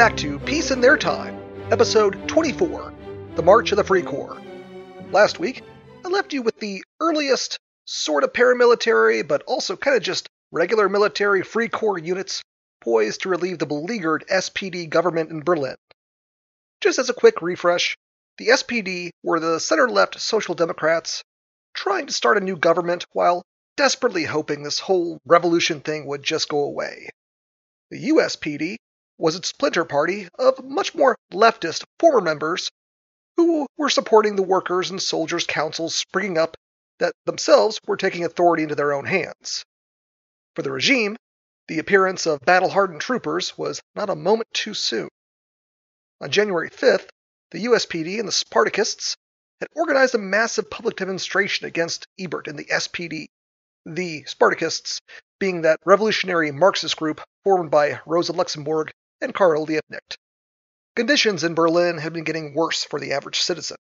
back to Peace in Their Time, episode 24 The March of the Free Corps. Last week, I left you with the earliest sort of paramilitary, but also kind of just regular military Free Corps units poised to relieve the beleaguered SPD government in Berlin. Just as a quick refresh, the SPD were the center left Social Democrats trying to start a new government while desperately hoping this whole revolution thing would just go away. The USPD was its splinter party of much more leftist former members who were supporting the workers and soldiers' councils springing up that themselves were taking authority into their own hands. For the regime, the appearance of battle hardened troopers was not a moment too soon. On January 5th, the USPD and the Spartakists had organized a massive public demonstration against Ebert and the SPD, the Spartakists being that revolutionary Marxist group formed by Rosa Luxemburg and Karl Liebknecht. Conditions in Berlin had been getting worse for the average citizen,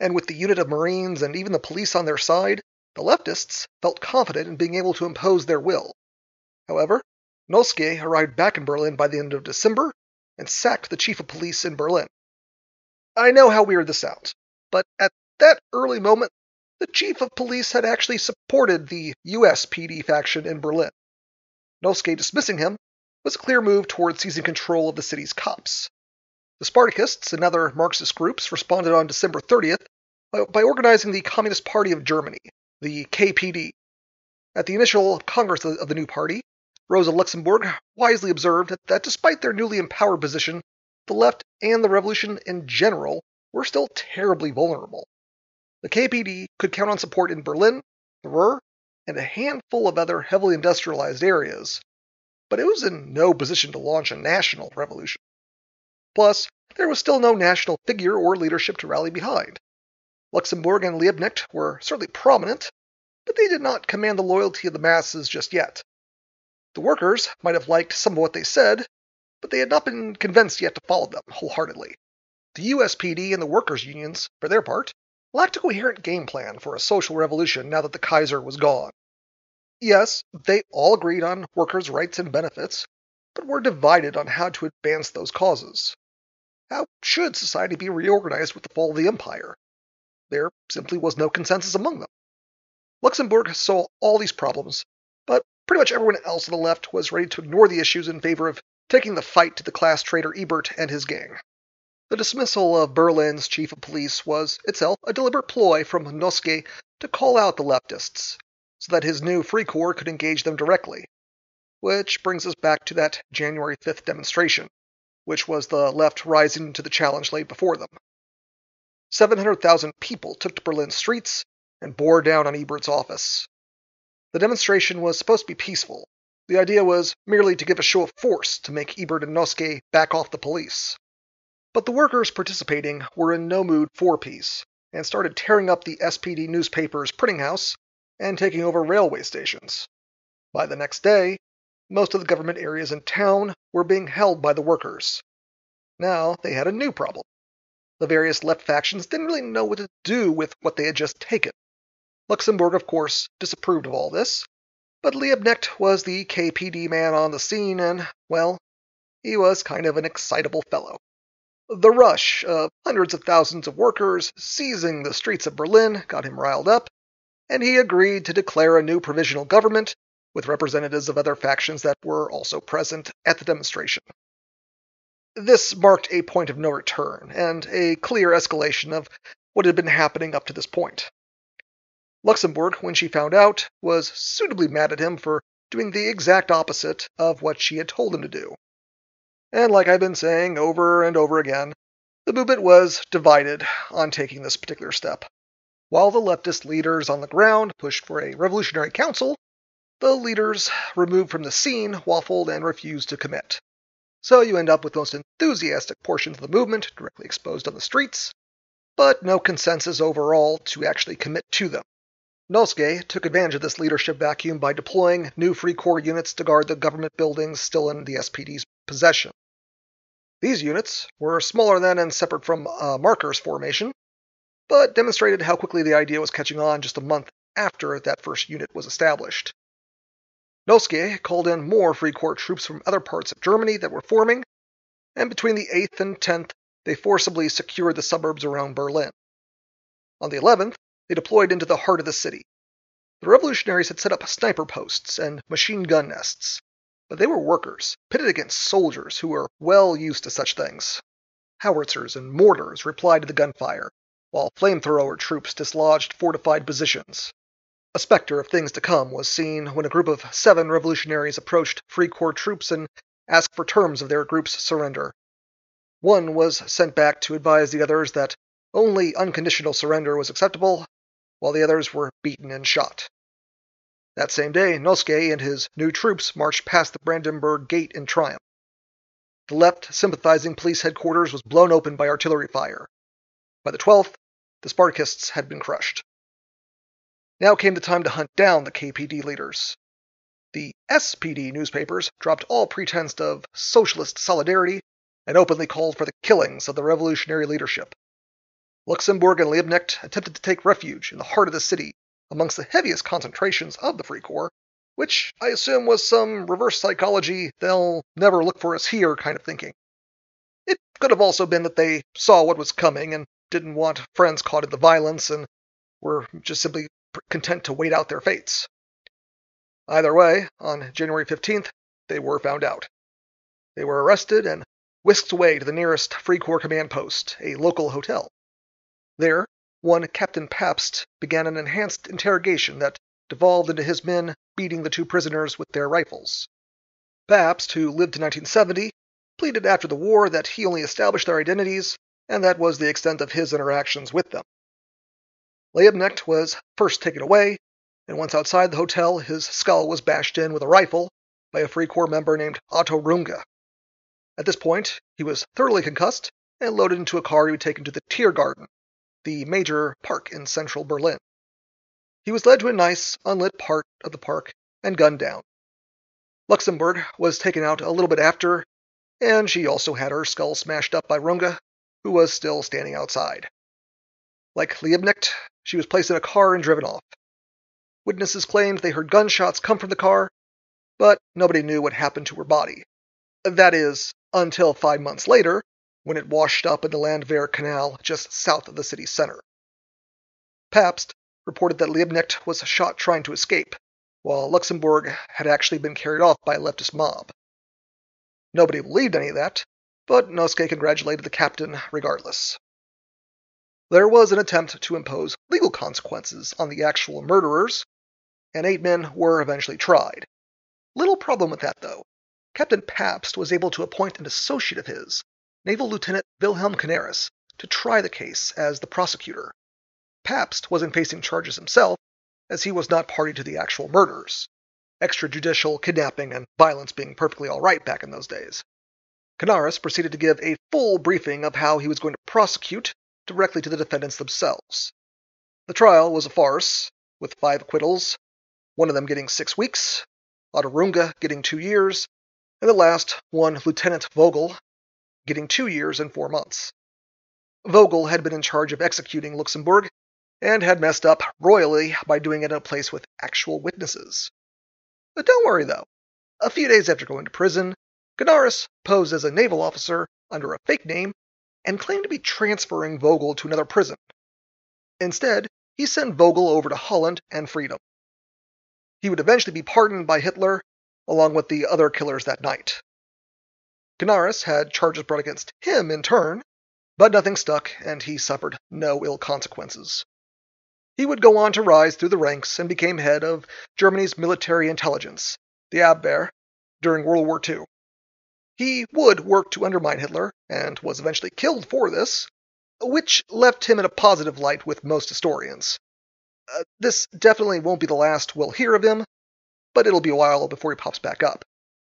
and with the unit of Marines and even the police on their side, the leftists felt confident in being able to impose their will. However, Noske arrived back in Berlin by the end of December and sacked the chief of police in Berlin. I know how weird this sounds, but at that early moment, the chief of police had actually supported the USPD faction in Berlin. Noske dismissing him was a clear move toward seizing control of the city's cops. The Spartakists and other Marxist groups responded on December 30th by organizing the Communist Party of Germany, the KPD. At the initial Congress of the new party, Rosa Luxemburg wisely observed that despite their newly empowered position, the left and the revolution in general were still terribly vulnerable. The KPD could count on support in Berlin, the Ruhr, and a handful of other heavily industrialized areas, but it was in no position to launch a national revolution. Plus, there was still no national figure or leadership to rally behind. Luxemburg and Liebknecht were certainly prominent, but they did not command the loyalty of the masses just yet. The workers might have liked some of what they said, but they had not been convinced yet to follow them wholeheartedly. The USPD and the workers' unions, for their part, lacked a coherent game plan for a social revolution now that the Kaiser was gone. Yes, they all agreed on workers' rights and benefits, but were divided on how to advance those causes. How should society be reorganized with the fall of the empire? There simply was no consensus among them. Luxemburg saw all these problems, but pretty much everyone else on the left was ready to ignore the issues in favor of taking the fight to the class traitor Ebert and his gang. The dismissal of Berlin's chief of police was itself a deliberate ploy from Noske to call out the leftists so that his new Free Corps could engage them directly. Which brings us back to that January 5th demonstration, which was the left rising to the challenge laid before them. 700,000 people took to Berlin streets and bore down on Ebert's office. The demonstration was supposed to be peaceful. The idea was merely to give a show of force to make Ebert and Noske back off the police. But the workers participating were in no mood for peace and started tearing up the SPD newspaper's printing house and taking over railway stations. By the next day, most of the government areas in town were being held by the workers. Now they had a new problem. The various left factions didn't really know what to do with what they had just taken. Luxemburg, of course, disapproved of all this, but Liebknecht was the KPD man on the scene, and, well, he was kind of an excitable fellow. The rush of hundreds of thousands of workers seizing the streets of Berlin got him riled up, and he agreed to declare a new provisional government with representatives of other factions that were also present at the demonstration. This marked a point of no return and a clear escalation of what had been happening up to this point. Luxemburg, when she found out, was suitably mad at him for doing the exact opposite of what she had told him to do. And like I've been saying over and over again, the movement was divided on taking this particular step. While the leftist leaders on the ground pushed for a revolutionary council, the leaders removed from the scene waffled and refused to commit. So you end up with the most enthusiastic portions of the movement directly exposed on the streets, but no consensus overall to actually commit to them. Noske took advantage of this leadership vacuum by deploying new Free Corps units to guard the government buildings still in the SPD's possession. These units were smaller than and separate from uh, Maercker's formation, but demonstrated how quickly the idea was catching on just a month after that first unit was established. Noske called in more Free Corps troops from other parts of Germany that were forming, and between the 8th and 10th, they forcibly secured the suburbs around Berlin. On the 11th, they deployed into the heart of the city. The revolutionaries had set up sniper posts and machine gun nests, but they were workers, pitted against soldiers who were well used to such things. Howitzers and mortars replied to the gunfire, while flamethrower troops dislodged fortified positions. A specter of things to come was seen when a group of seven revolutionaries approached Free Corps troops and asked for terms of their group's surrender. One was sent back to advise the others that only unconditional surrender was acceptable, while the others were beaten and shot. That same day, Noske and his new troops marched past the Brandenburg Gate in triumph. The left sympathizing police headquarters was blown open by artillery fire. By the 12th, the Spartakists had been crushed. Now came the time to hunt down the KPD leaders. The SPD newspapers dropped all pretense of socialist solidarity and openly called for the killings of the revolutionary leadership. Luxemburg and Liebknecht attempted to take refuge in the heart of the city amongst the heaviest concentrations of the Free Corps, which I assume was some reverse psychology, they'll never look for us here kind of thinking. It could have also been that they saw what was coming and didn't want friends caught in the violence and were just simply content to wait out their fates. Either way, on January 15th, they were found out. They were arrested and whisked away to the nearest Free Corps command post, a local hotel. There, one Captain Pabst began an enhanced interrogation that devolved into his men beating the two prisoners with their rifles. Pabst, who lived to 1970, pleaded after the war that he only established their identities, and that was the extent of his interactions with them. Liebknecht was first taken away, and once outside the hotel, his skull was bashed in with a rifle by a Free Corps member named Otto Runge. At this point, he was thoroughly concussed and loaded into a car to be taken to the Tiergarten, the major park in central Berlin. He was led to a nice, unlit part of the park and gunned down. Luxemburg was taken out a little bit after, and she also had her skull smashed up by Runge, who was still standing outside. Like Liebknecht, she was placed in a car and driven off. Witnesses claimed they heard gunshots come from the car, but nobody knew what happened to her body. That is, until five months later, when it washed up in the Landwehr Canal just south of the city center. Pabst reported that Liebknecht was shot trying to escape, while Luxemburg had actually been carried off by a leftist mob. Nobody believed any of that, but Noske congratulated the captain regardless. There was an attempt to impose legal consequences on the actual murderers, and eight men were eventually tried. Little problem with that, though. Captain Pabst was able to appoint an associate of his, Naval Lieutenant Wilhelm Canaris, to try the case as the prosecutor. Pabst wasn't facing charges himself, as he was not party to the actual murders, extrajudicial kidnapping and violence being perfectly all right back in those days. Canaris proceeded to give a full briefing of how he was going to prosecute directly to the defendants themselves. The trial was a farce, with five acquittals, one of them getting six weeks, Otto Runge getting two years, and the last one, Lieutenant Vogel, getting two years and four months. Vogel had been in charge of executing Luxemburg and had messed up royally by doing it in a place with actual witnesses. But don't worry though. A few days after going to prison, Canaris posed as a naval officer under a fake name and claimed to be transferring Vogel to another prison. Instead, he sent Vogel over to Holland and freedom. He would eventually be pardoned by Hitler, along with the other killers that night. Canaris had charges brought against him in turn, but nothing stuck, and he suffered no ill consequences. He would go on to rise through the ranks and became head of Germany's military intelligence, the Abwehr, during World War II. He would work to undermine Hitler, and was eventually killed for this, which left him in a positive light with most historians. Uh, this definitely won't be the last we'll hear of him, but it'll be a while before he pops back up.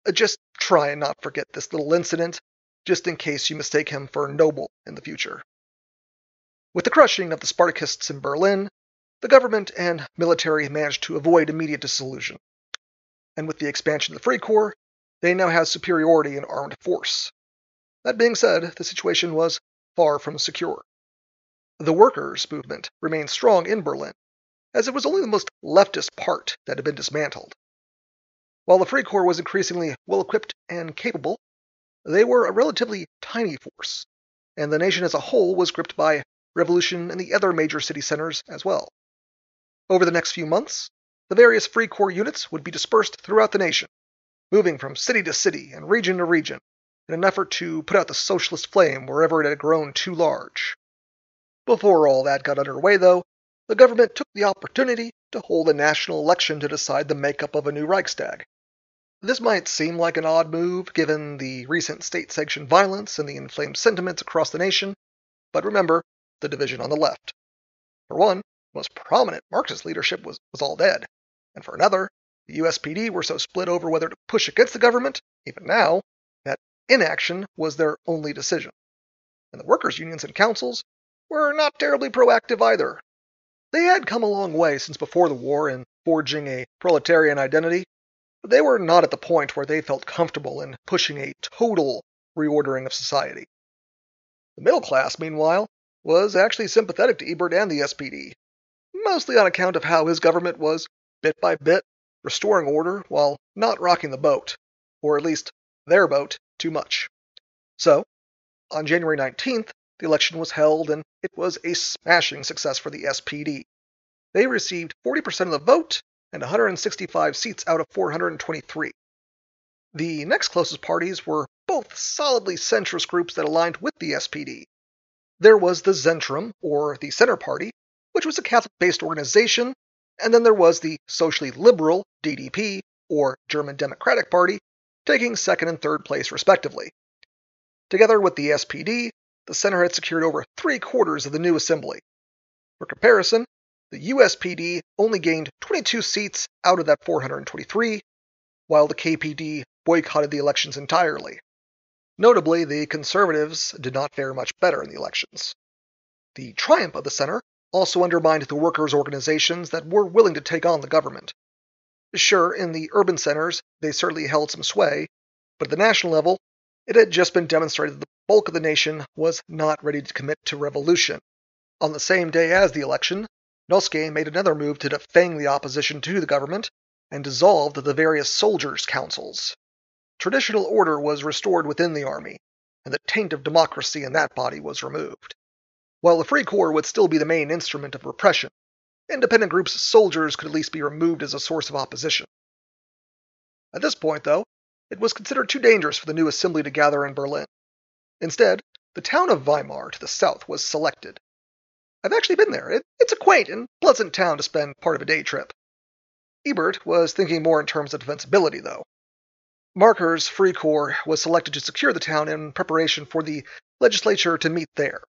Uh, just try and not forget this little incident, just in case you mistake him for noble in the future. With the crushing of the Spartacists in Berlin, the government and military managed to avoid immediate dissolution. And with the expansion of the Free Corps, they now had superiority in armed force. That being said, the situation was far from secure. The workers' movement remained strong in Berlin, as it was only the most leftist part that had been dismantled. While the Free Corps was increasingly well equipped and capable, they were a relatively tiny force, and the nation as a whole was gripped by revolution in the other major city centers as well. Over the next few months, the various Free Corps units would be dispersed throughout the nation, moving from city to city and region to region in an effort to put out the socialist flame wherever it had grown too large. Before all that got underway, though, the government took the opportunity to hold a national election to decide the makeup of a new Reichstag. This might seem like an odd move given the recent state sanctioned violence and the inflamed sentiments across the nation, but remember the division on the left. For one, the most prominent Marxist leadership was, was all dead, and for another, the USPD were so split over whether to push against the government, even now, that inaction was their only decision. And the workers' unions and councils were not terribly proactive either. They had come a long way since before the war in forging a proletarian identity, but they were not at the point where they felt comfortable in pushing a total reordering of society. The middle class, meanwhile, was actually sympathetic to Ebert and the SPD, mostly on account of how his government was, bit by bit, restoring order while not rocking the boat, or at least their boat, too much. So, on January 19th, the election was held and it was a smashing success for the SPD. They received 40% of the vote and 165 seats out of 423. The next closest parties were both solidly centrist groups that aligned with the SPD. There was the Zentrum, or the Center Party, which was a Catholic based organization, and then there was the socially liberal DDP, or German Democratic Party, taking second and third place respectively. Together with the SPD, the center had secured over three quarters of the new assembly. For comparison, the USPD only gained 22 seats out of that 423, while the KPD boycotted the elections entirely. Notably, the Conservatives did not fare much better in the elections. The triumph of the center also undermined the workers' organizations that were willing to take on the government. Sure, in the urban centers, they certainly held some sway, but at the national level, it had just been demonstrated that the bulk of the nation was not ready to commit to revolution. On the same day as the election, Noske made another move to defang the opposition to the government and dissolved the various soldiers' councils. Traditional order was restored within the army, and the taint of democracy in that body was removed. While the Free Corps would still be the main instrument of repression, independent groups' soldiers could at least be removed as a source of opposition. At this point, though, it was considered too dangerous for the new assembly to gather in Berlin. Instead, the town of Weimar to the south was selected, I've actually been there. It, it's a quaint and pleasant town to spend part of a day trip. Ebert was thinking more in terms of defensibility, though. Maercker's Free Corps was selected to secure the town in preparation for the legislature to meet there.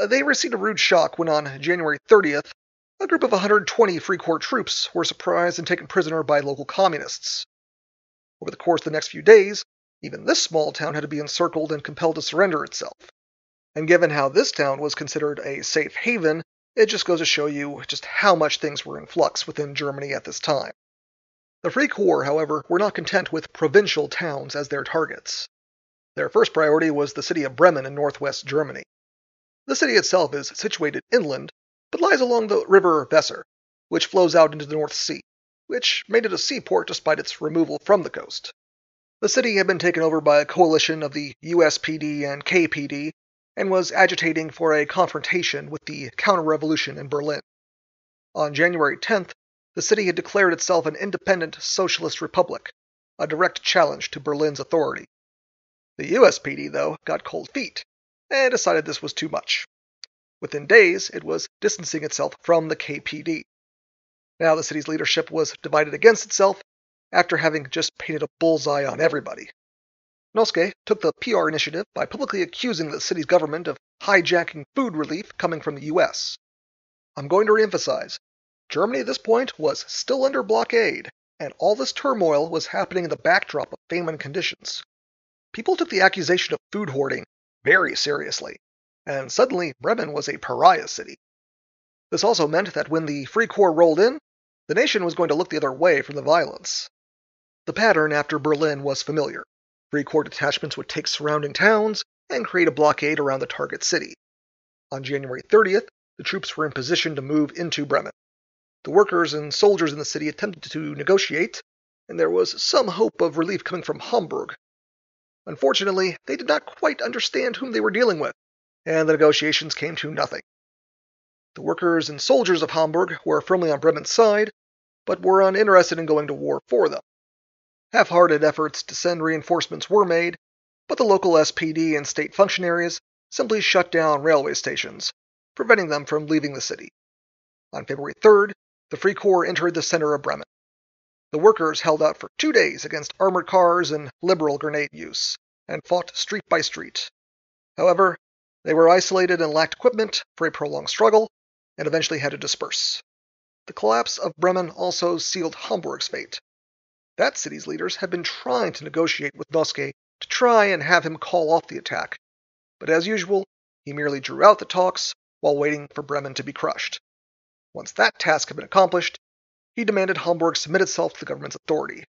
Uh, they received a rude shock when on January 30th, a group of 120 Free Corps troops were surprised and taken prisoner by local communists. Over the course of the next few days, even this small town had to be encircled and compelled to surrender itself. And given how this town was considered a safe haven, it just goes to show you just how much things were in flux within Germany at this time. The Free Corps, however, were not content with provincial towns as their targets. Their first priority was the city of Bremen in northwest Germany. The city itself is situated inland, but lies along the river Weser, which flows out into the North Sea, which made it a seaport despite its removal from the coast. The city had been taken over by a coalition of the USPD and KPD and was agitating for a confrontation with the counter revolution in Berlin. On January 10th, the city had declared itself an independent socialist republic, a direct challenge to Berlin's authority. The USPD, though, got cold feet and decided this was too much. Within days, it was distancing itself from the KPD. Now the city's leadership was divided against itself after having just painted a bullseye on everybody. Noske took the PR initiative by publicly accusing the city's government of hijacking food relief coming from the US. I'm going to reemphasize Germany at this point was still under blockade, and all this turmoil was happening in the backdrop of famine conditions. People took the accusation of food hoarding very seriously, and suddenly Bremen was a pariah city. This also meant that when the Free Corps rolled in, the nation was going to look the other way from the violence. The pattern after Berlin was familiar. Free Corps detachments would take surrounding towns and create a blockade around the target city. On January 30th, the troops were in position to move into Bremen. The workers and soldiers in the city attempted to negotiate, and there was some hope of relief coming from Hamburg. Unfortunately, they did not quite understand whom they were dealing with, and the negotiations came to nothing. The workers and soldiers of Hamburg were firmly on Bremen's side, but were uninterested in going to war for them. Half hearted efforts to send reinforcements were made, but the local SPD and state functionaries simply shut down railway stations, preventing them from leaving the city. On February 3rd, the Free Corps entered the center of Bremen. The workers held out for two days against armored cars and liberal grenade use, and fought street by street. However, they were isolated and lacked equipment for a prolonged struggle, and eventually had to disperse. The collapse of Bremen also sealed Hamburg's fate. That city's leaders had been trying to negotiate with Noske to try and have him call off the attack, but as usual, he merely drew out the talks while waiting for Bremen to be crushed. Once that task had been accomplished, he demanded Hamburg submit itself to the government's authority.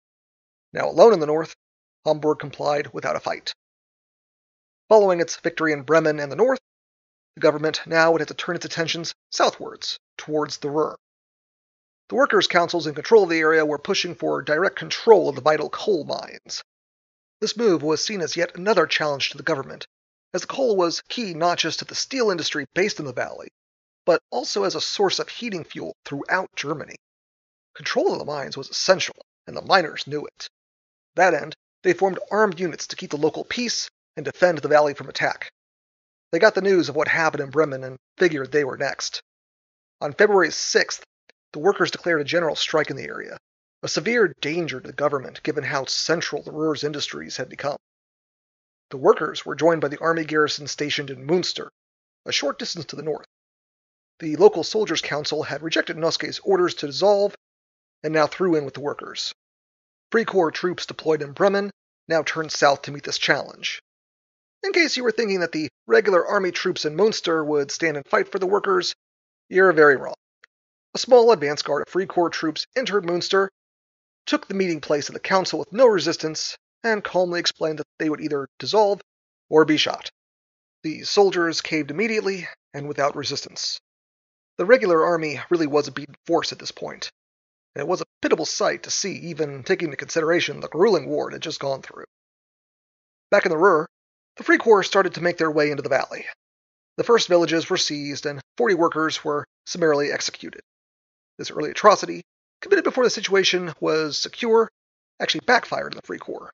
Now alone in the north, Hamburg complied without a fight. Following its victory in Bremen and the north, the government now would have to turn its attentions southwards, towards the Ruhr. The workers' councils in control of the area were pushing for direct control of the vital coal mines. This move was seen as yet another challenge to the government, as the coal was key not just to the steel industry based in the valley, but also as a source of heating fuel throughout Germany. Control of the mines was essential, and the miners knew it. To that end, they formed armed units to keep the local peace and defend the valley from attack. They got the news of what happened in Bremen and figured they were next. On February 6th, the workers declared a general strike in the area, a severe danger to the government given how central the Ruhr's industries had become. The workers were joined by the army garrison stationed in Munster, a short distance to the north. The local soldiers' council had rejected Noske's orders to dissolve and now threw in with the workers. Free Corps troops deployed in Bremen now turned south to meet this challenge. In case you were thinking that the regular army troops in Munster would stand and fight for the workers, you're very wrong. A small advance guard of Free Corps troops entered Munster, took the meeting place of the council with no resistance, and calmly explained that they would either dissolve or be shot. The soldiers caved immediately and without resistance. The regular army really was a beaten force at this point, and it was a pitiable sight to see, even taking into consideration the grueling war it had just gone through. Back in the Ruhr, the Free Corps started to make their way into the valley. The first villages were seized, and 40 workers were summarily executed. This early atrocity, committed before the situation was secure, actually backfired on the Free Corps.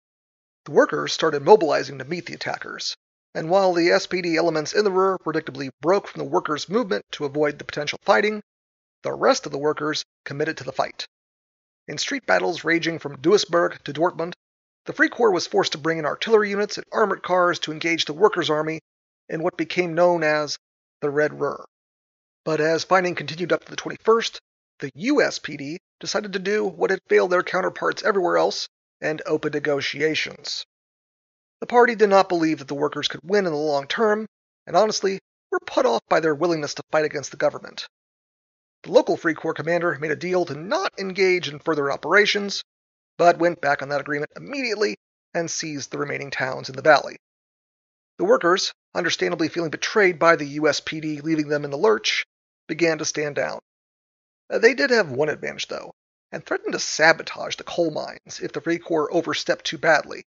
The workers started mobilizing to meet the attackers, and while the SPD elements in the Ruhr predictably broke from the workers' movement to avoid the potential fighting, the rest of the workers committed to the fight. In street battles raging from Duisburg to Dortmund, the Free Corps was forced to bring in artillery units and armored cars to engage the workers' army in what became known as the Red Ruhr. But as fighting continued up to the 21st, the USPD decided to do what had failed their counterparts everywhere else and open negotiations. The party did not believe that the workers could win in the long term, and honestly, were put off by their willingness to fight against the government. The local Free Corps commander made a deal to not engage in further operations, but went back on that agreement immediately and seized the remaining towns in the valley. The workers, understandably feeling betrayed by the USPD leaving them in the lurch, began to stand down. Uh, they did have one advantage, though, and threatened to sabotage the coal mines if the Free Corps overstepped too badly.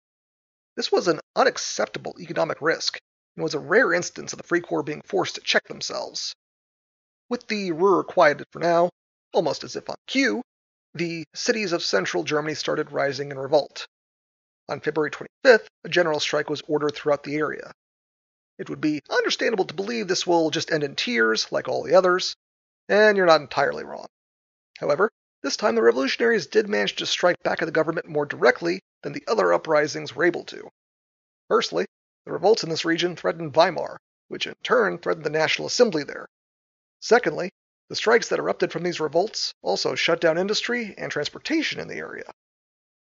This was an unacceptable economic risk, and was a rare instance of the Free Corps being forced to check themselves. With the Ruhr quieted for now, almost as if on cue, the cities of central Germany started rising in revolt. On February 25th, a general strike was ordered throughout the area. It would be understandable to believe this will just end in tears, like all the others, and you're not entirely wrong. However, this time the revolutionaries did manage to strike back at the government more directly than the other uprisings were able to. Firstly, the revolts in this region threatened Weimar, which in turn threatened the National Assembly there. Secondly, the strikes that erupted from these revolts also shut down industry and transportation in the area.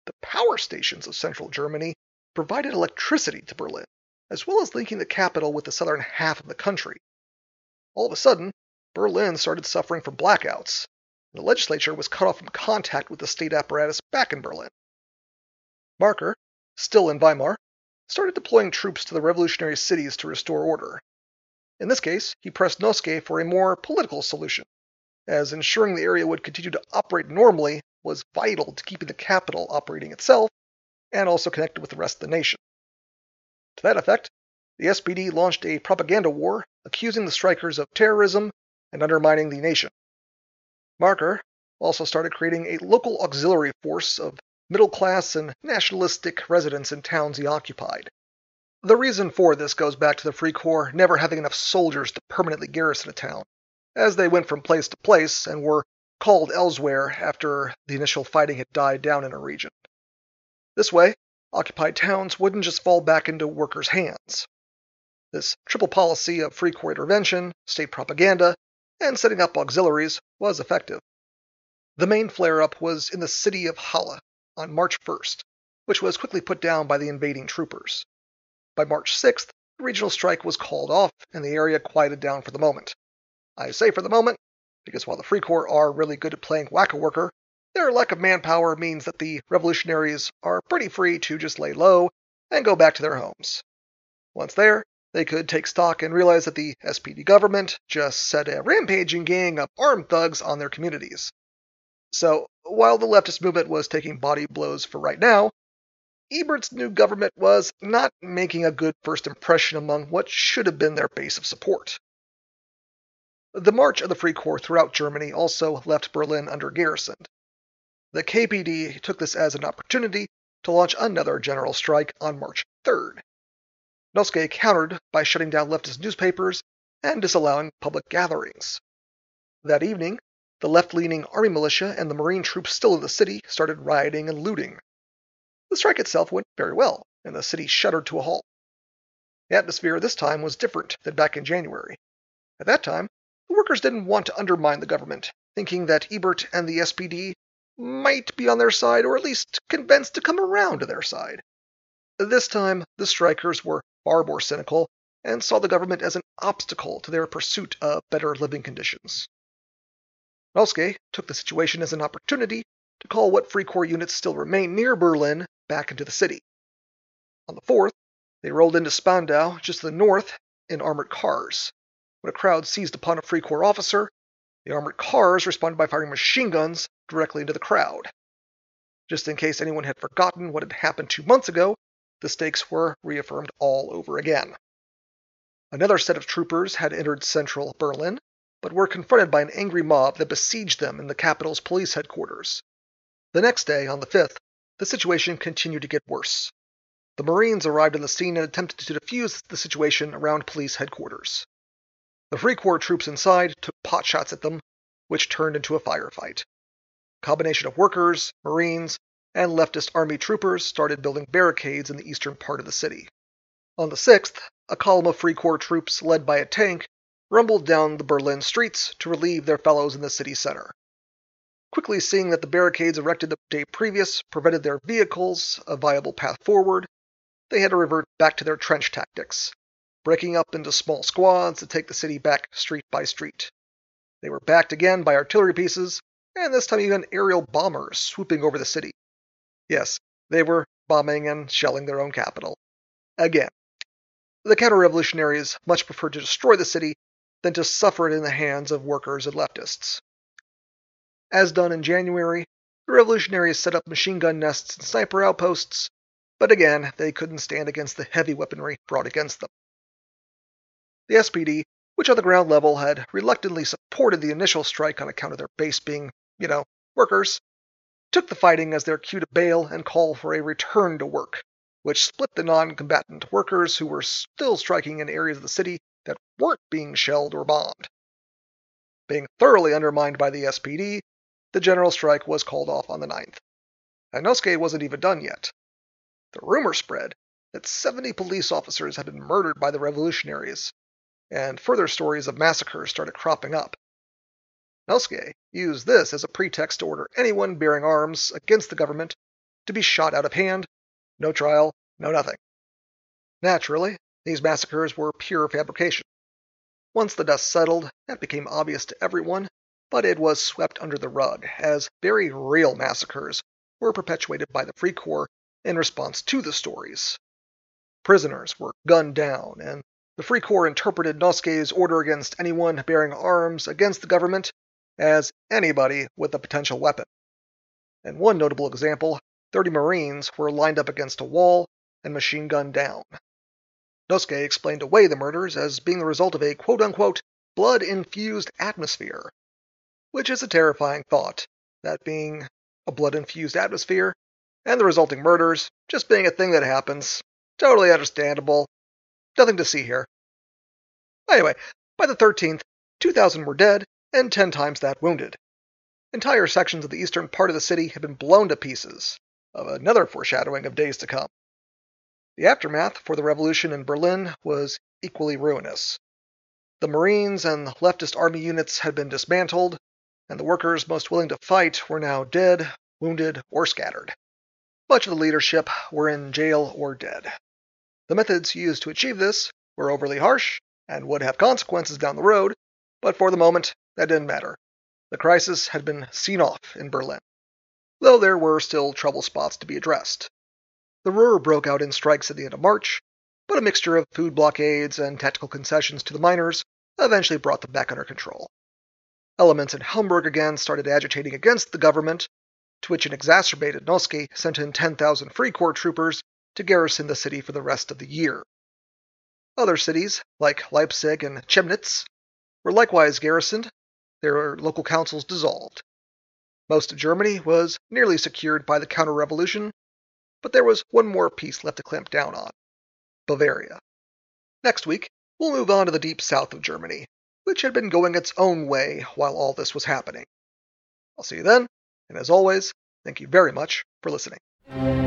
The power stations of central Germany provided electricity to Berlin, as well as linking the capital with the southern half of the country. All of a sudden, Berlin started suffering from blackouts, and the legislature was cut off from contact with the state apparatus back in Berlin. Maercker, still in Weimar, started deploying troops to the revolutionary cities to restore order, in this case, he pressed Noske for a more political solution, as ensuring the area would continue to operate normally was vital to keeping the capital operating itself and also connected with the rest of the nation. To that effect, the SPD launched a propaganda war accusing the strikers of terrorism and undermining the nation. Maercker also started creating a local auxiliary force of middle class and nationalistic residents in towns he occupied. The reason for this goes back to the Free Corps never having enough soldiers to permanently garrison a town, as they went from place to place and were called elsewhere after the initial fighting had died down in a region. This way, occupied towns wouldn't just fall back into workers' hands. This triple policy of Free Corps intervention, state propaganda, and setting up auxiliaries was effective. The main flare up was in the city of Halle on March 1st, which was quickly put down by the invading troopers. By March 6th, the regional strike was called off and the area quieted down for the moment. I say for the moment because while the Free Corps are really good at playing whack a worker, their lack of manpower means that the revolutionaries are pretty free to just lay low and go back to their homes. Once there, they could take stock and realize that the SPD government just set a rampaging gang of armed thugs on their communities. So, while the leftist movement was taking body blows for right now, Ebert's new government was not making a good first impression among what should have been their base of support. The march of the Free Corps throughout Germany also left Berlin under garrisoned. The KPD took this as an opportunity to launch another general strike on March 3rd. Noske countered by shutting down leftist newspapers and disallowing public gatherings. That evening, the left leaning army militia and the marine troops still in the city started rioting and looting. The strike itself went very well, and the city shuddered to a halt. The atmosphere this time was different than back in January. At that time, the workers didn't want to undermine the government, thinking that Ebert and the SPD might be on their side, or at least convinced to come around to their side. This time, the strikers were far more cynical and saw the government as an obstacle to their pursuit of better living conditions. Noske took the situation as an opportunity to call what Free Corps units still remained near Berlin back into the city. On the 4th, they rolled into Spandau, just to the north, in armored cars. When a crowd seized upon a Free Corps officer, the armored cars responded by firing machine guns directly into the crowd. Just in case anyone had forgotten what had happened two months ago, the stakes were reaffirmed all over again. Another set of troopers had entered central Berlin, but were confronted by an angry mob that besieged them in the capital's police headquarters. The next day, on the 5th, the situation continued to get worse. The Marines arrived on the scene and attempted to defuse the situation around police headquarters. The Free Corps troops inside took potshots at them, which turned into a firefight. A combination of workers, Marines, and leftist army troopers started building barricades in the eastern part of the city. On the 6th, a column of Free Corps troops led by a tank rumbled down the Berlin streets to relieve their fellows in the city center. Quickly seeing that the barricades erected the day previous prevented their vehicles a viable path forward, they had to revert back to their trench tactics, breaking up into small squads to take the city back street by street. They were backed again by artillery pieces, and this time even aerial bombers swooping over the city. Yes, they were bombing and shelling their own capital. Again. The counter revolutionaries much preferred to destroy the city than to suffer it in the hands of workers and leftists. As done in January, the revolutionaries set up machine gun nests and sniper outposts, but again, they couldn't stand against the heavy weaponry brought against them. The SPD, which on the ground level had reluctantly supported the initial strike on account of their base being, you know, workers, took the fighting as their cue to bail and call for a return to work, which split the non combatant workers who were still striking in areas of the city that weren't being shelled or bombed. Being thoroughly undermined by the SPD, the general strike was called off on the 9th. And Noske wasn't even done yet. The rumor spread that 70 police officers had been murdered by the revolutionaries, and further stories of massacres started cropping up. Noske used this as a pretext to order anyone bearing arms against the government to be shot out of hand, no trial, no nothing. Naturally, these massacres were pure fabrication. Once the dust settled, that became obvious to everyone, but it was swept under the rug, as very real massacres were perpetuated by the Free Corps in response to the stories. Prisoners were gunned down, and the Free Corps interpreted Noske's order against anyone bearing arms against the government as anybody with a potential weapon. In one notable example, 30 Marines were lined up against a wall and machine gunned down. Noske explained away the murders as being the result of a quote unquote blood infused atmosphere, which is a terrifying thought, that being a blood infused atmosphere and the resulting murders just being a thing that happens. Totally understandable. Nothing to see here. Anyway, by the 13th, 2,000 were dead and 10 times that wounded. Entire sections of the eastern part of the city had been blown to pieces, another foreshadowing of days to come. The aftermath for the revolution in Berlin was equally ruinous. The Marines and leftist army units had been dismantled, and the workers most willing to fight were now dead, wounded, or scattered. Much of the leadership were in jail or dead. The methods used to achieve this were overly harsh and would have consequences down the road, but for the moment, that didn't matter. The crisis had been seen off in Berlin, though there were still trouble spots to be addressed. The Ruhr broke out in strikes at the end of March, but a mixture of food blockades and tactical concessions to the miners eventually brought them back under control. Elements in Hamburg again started agitating against the government, to which an exacerbated Noske sent in 10,000 Free Corps troopers to garrison the city for the rest of the year. Other cities, like Leipzig and Chemnitz, were likewise garrisoned, their local councils dissolved. Most of Germany was nearly secured by the counter revolution, but there was one more piece left to clamp down on Bavaria. Next week, we'll move on to the deep south of Germany, which had been going its own way while all this was happening. I'll see you then, and as always, thank you very much for listening.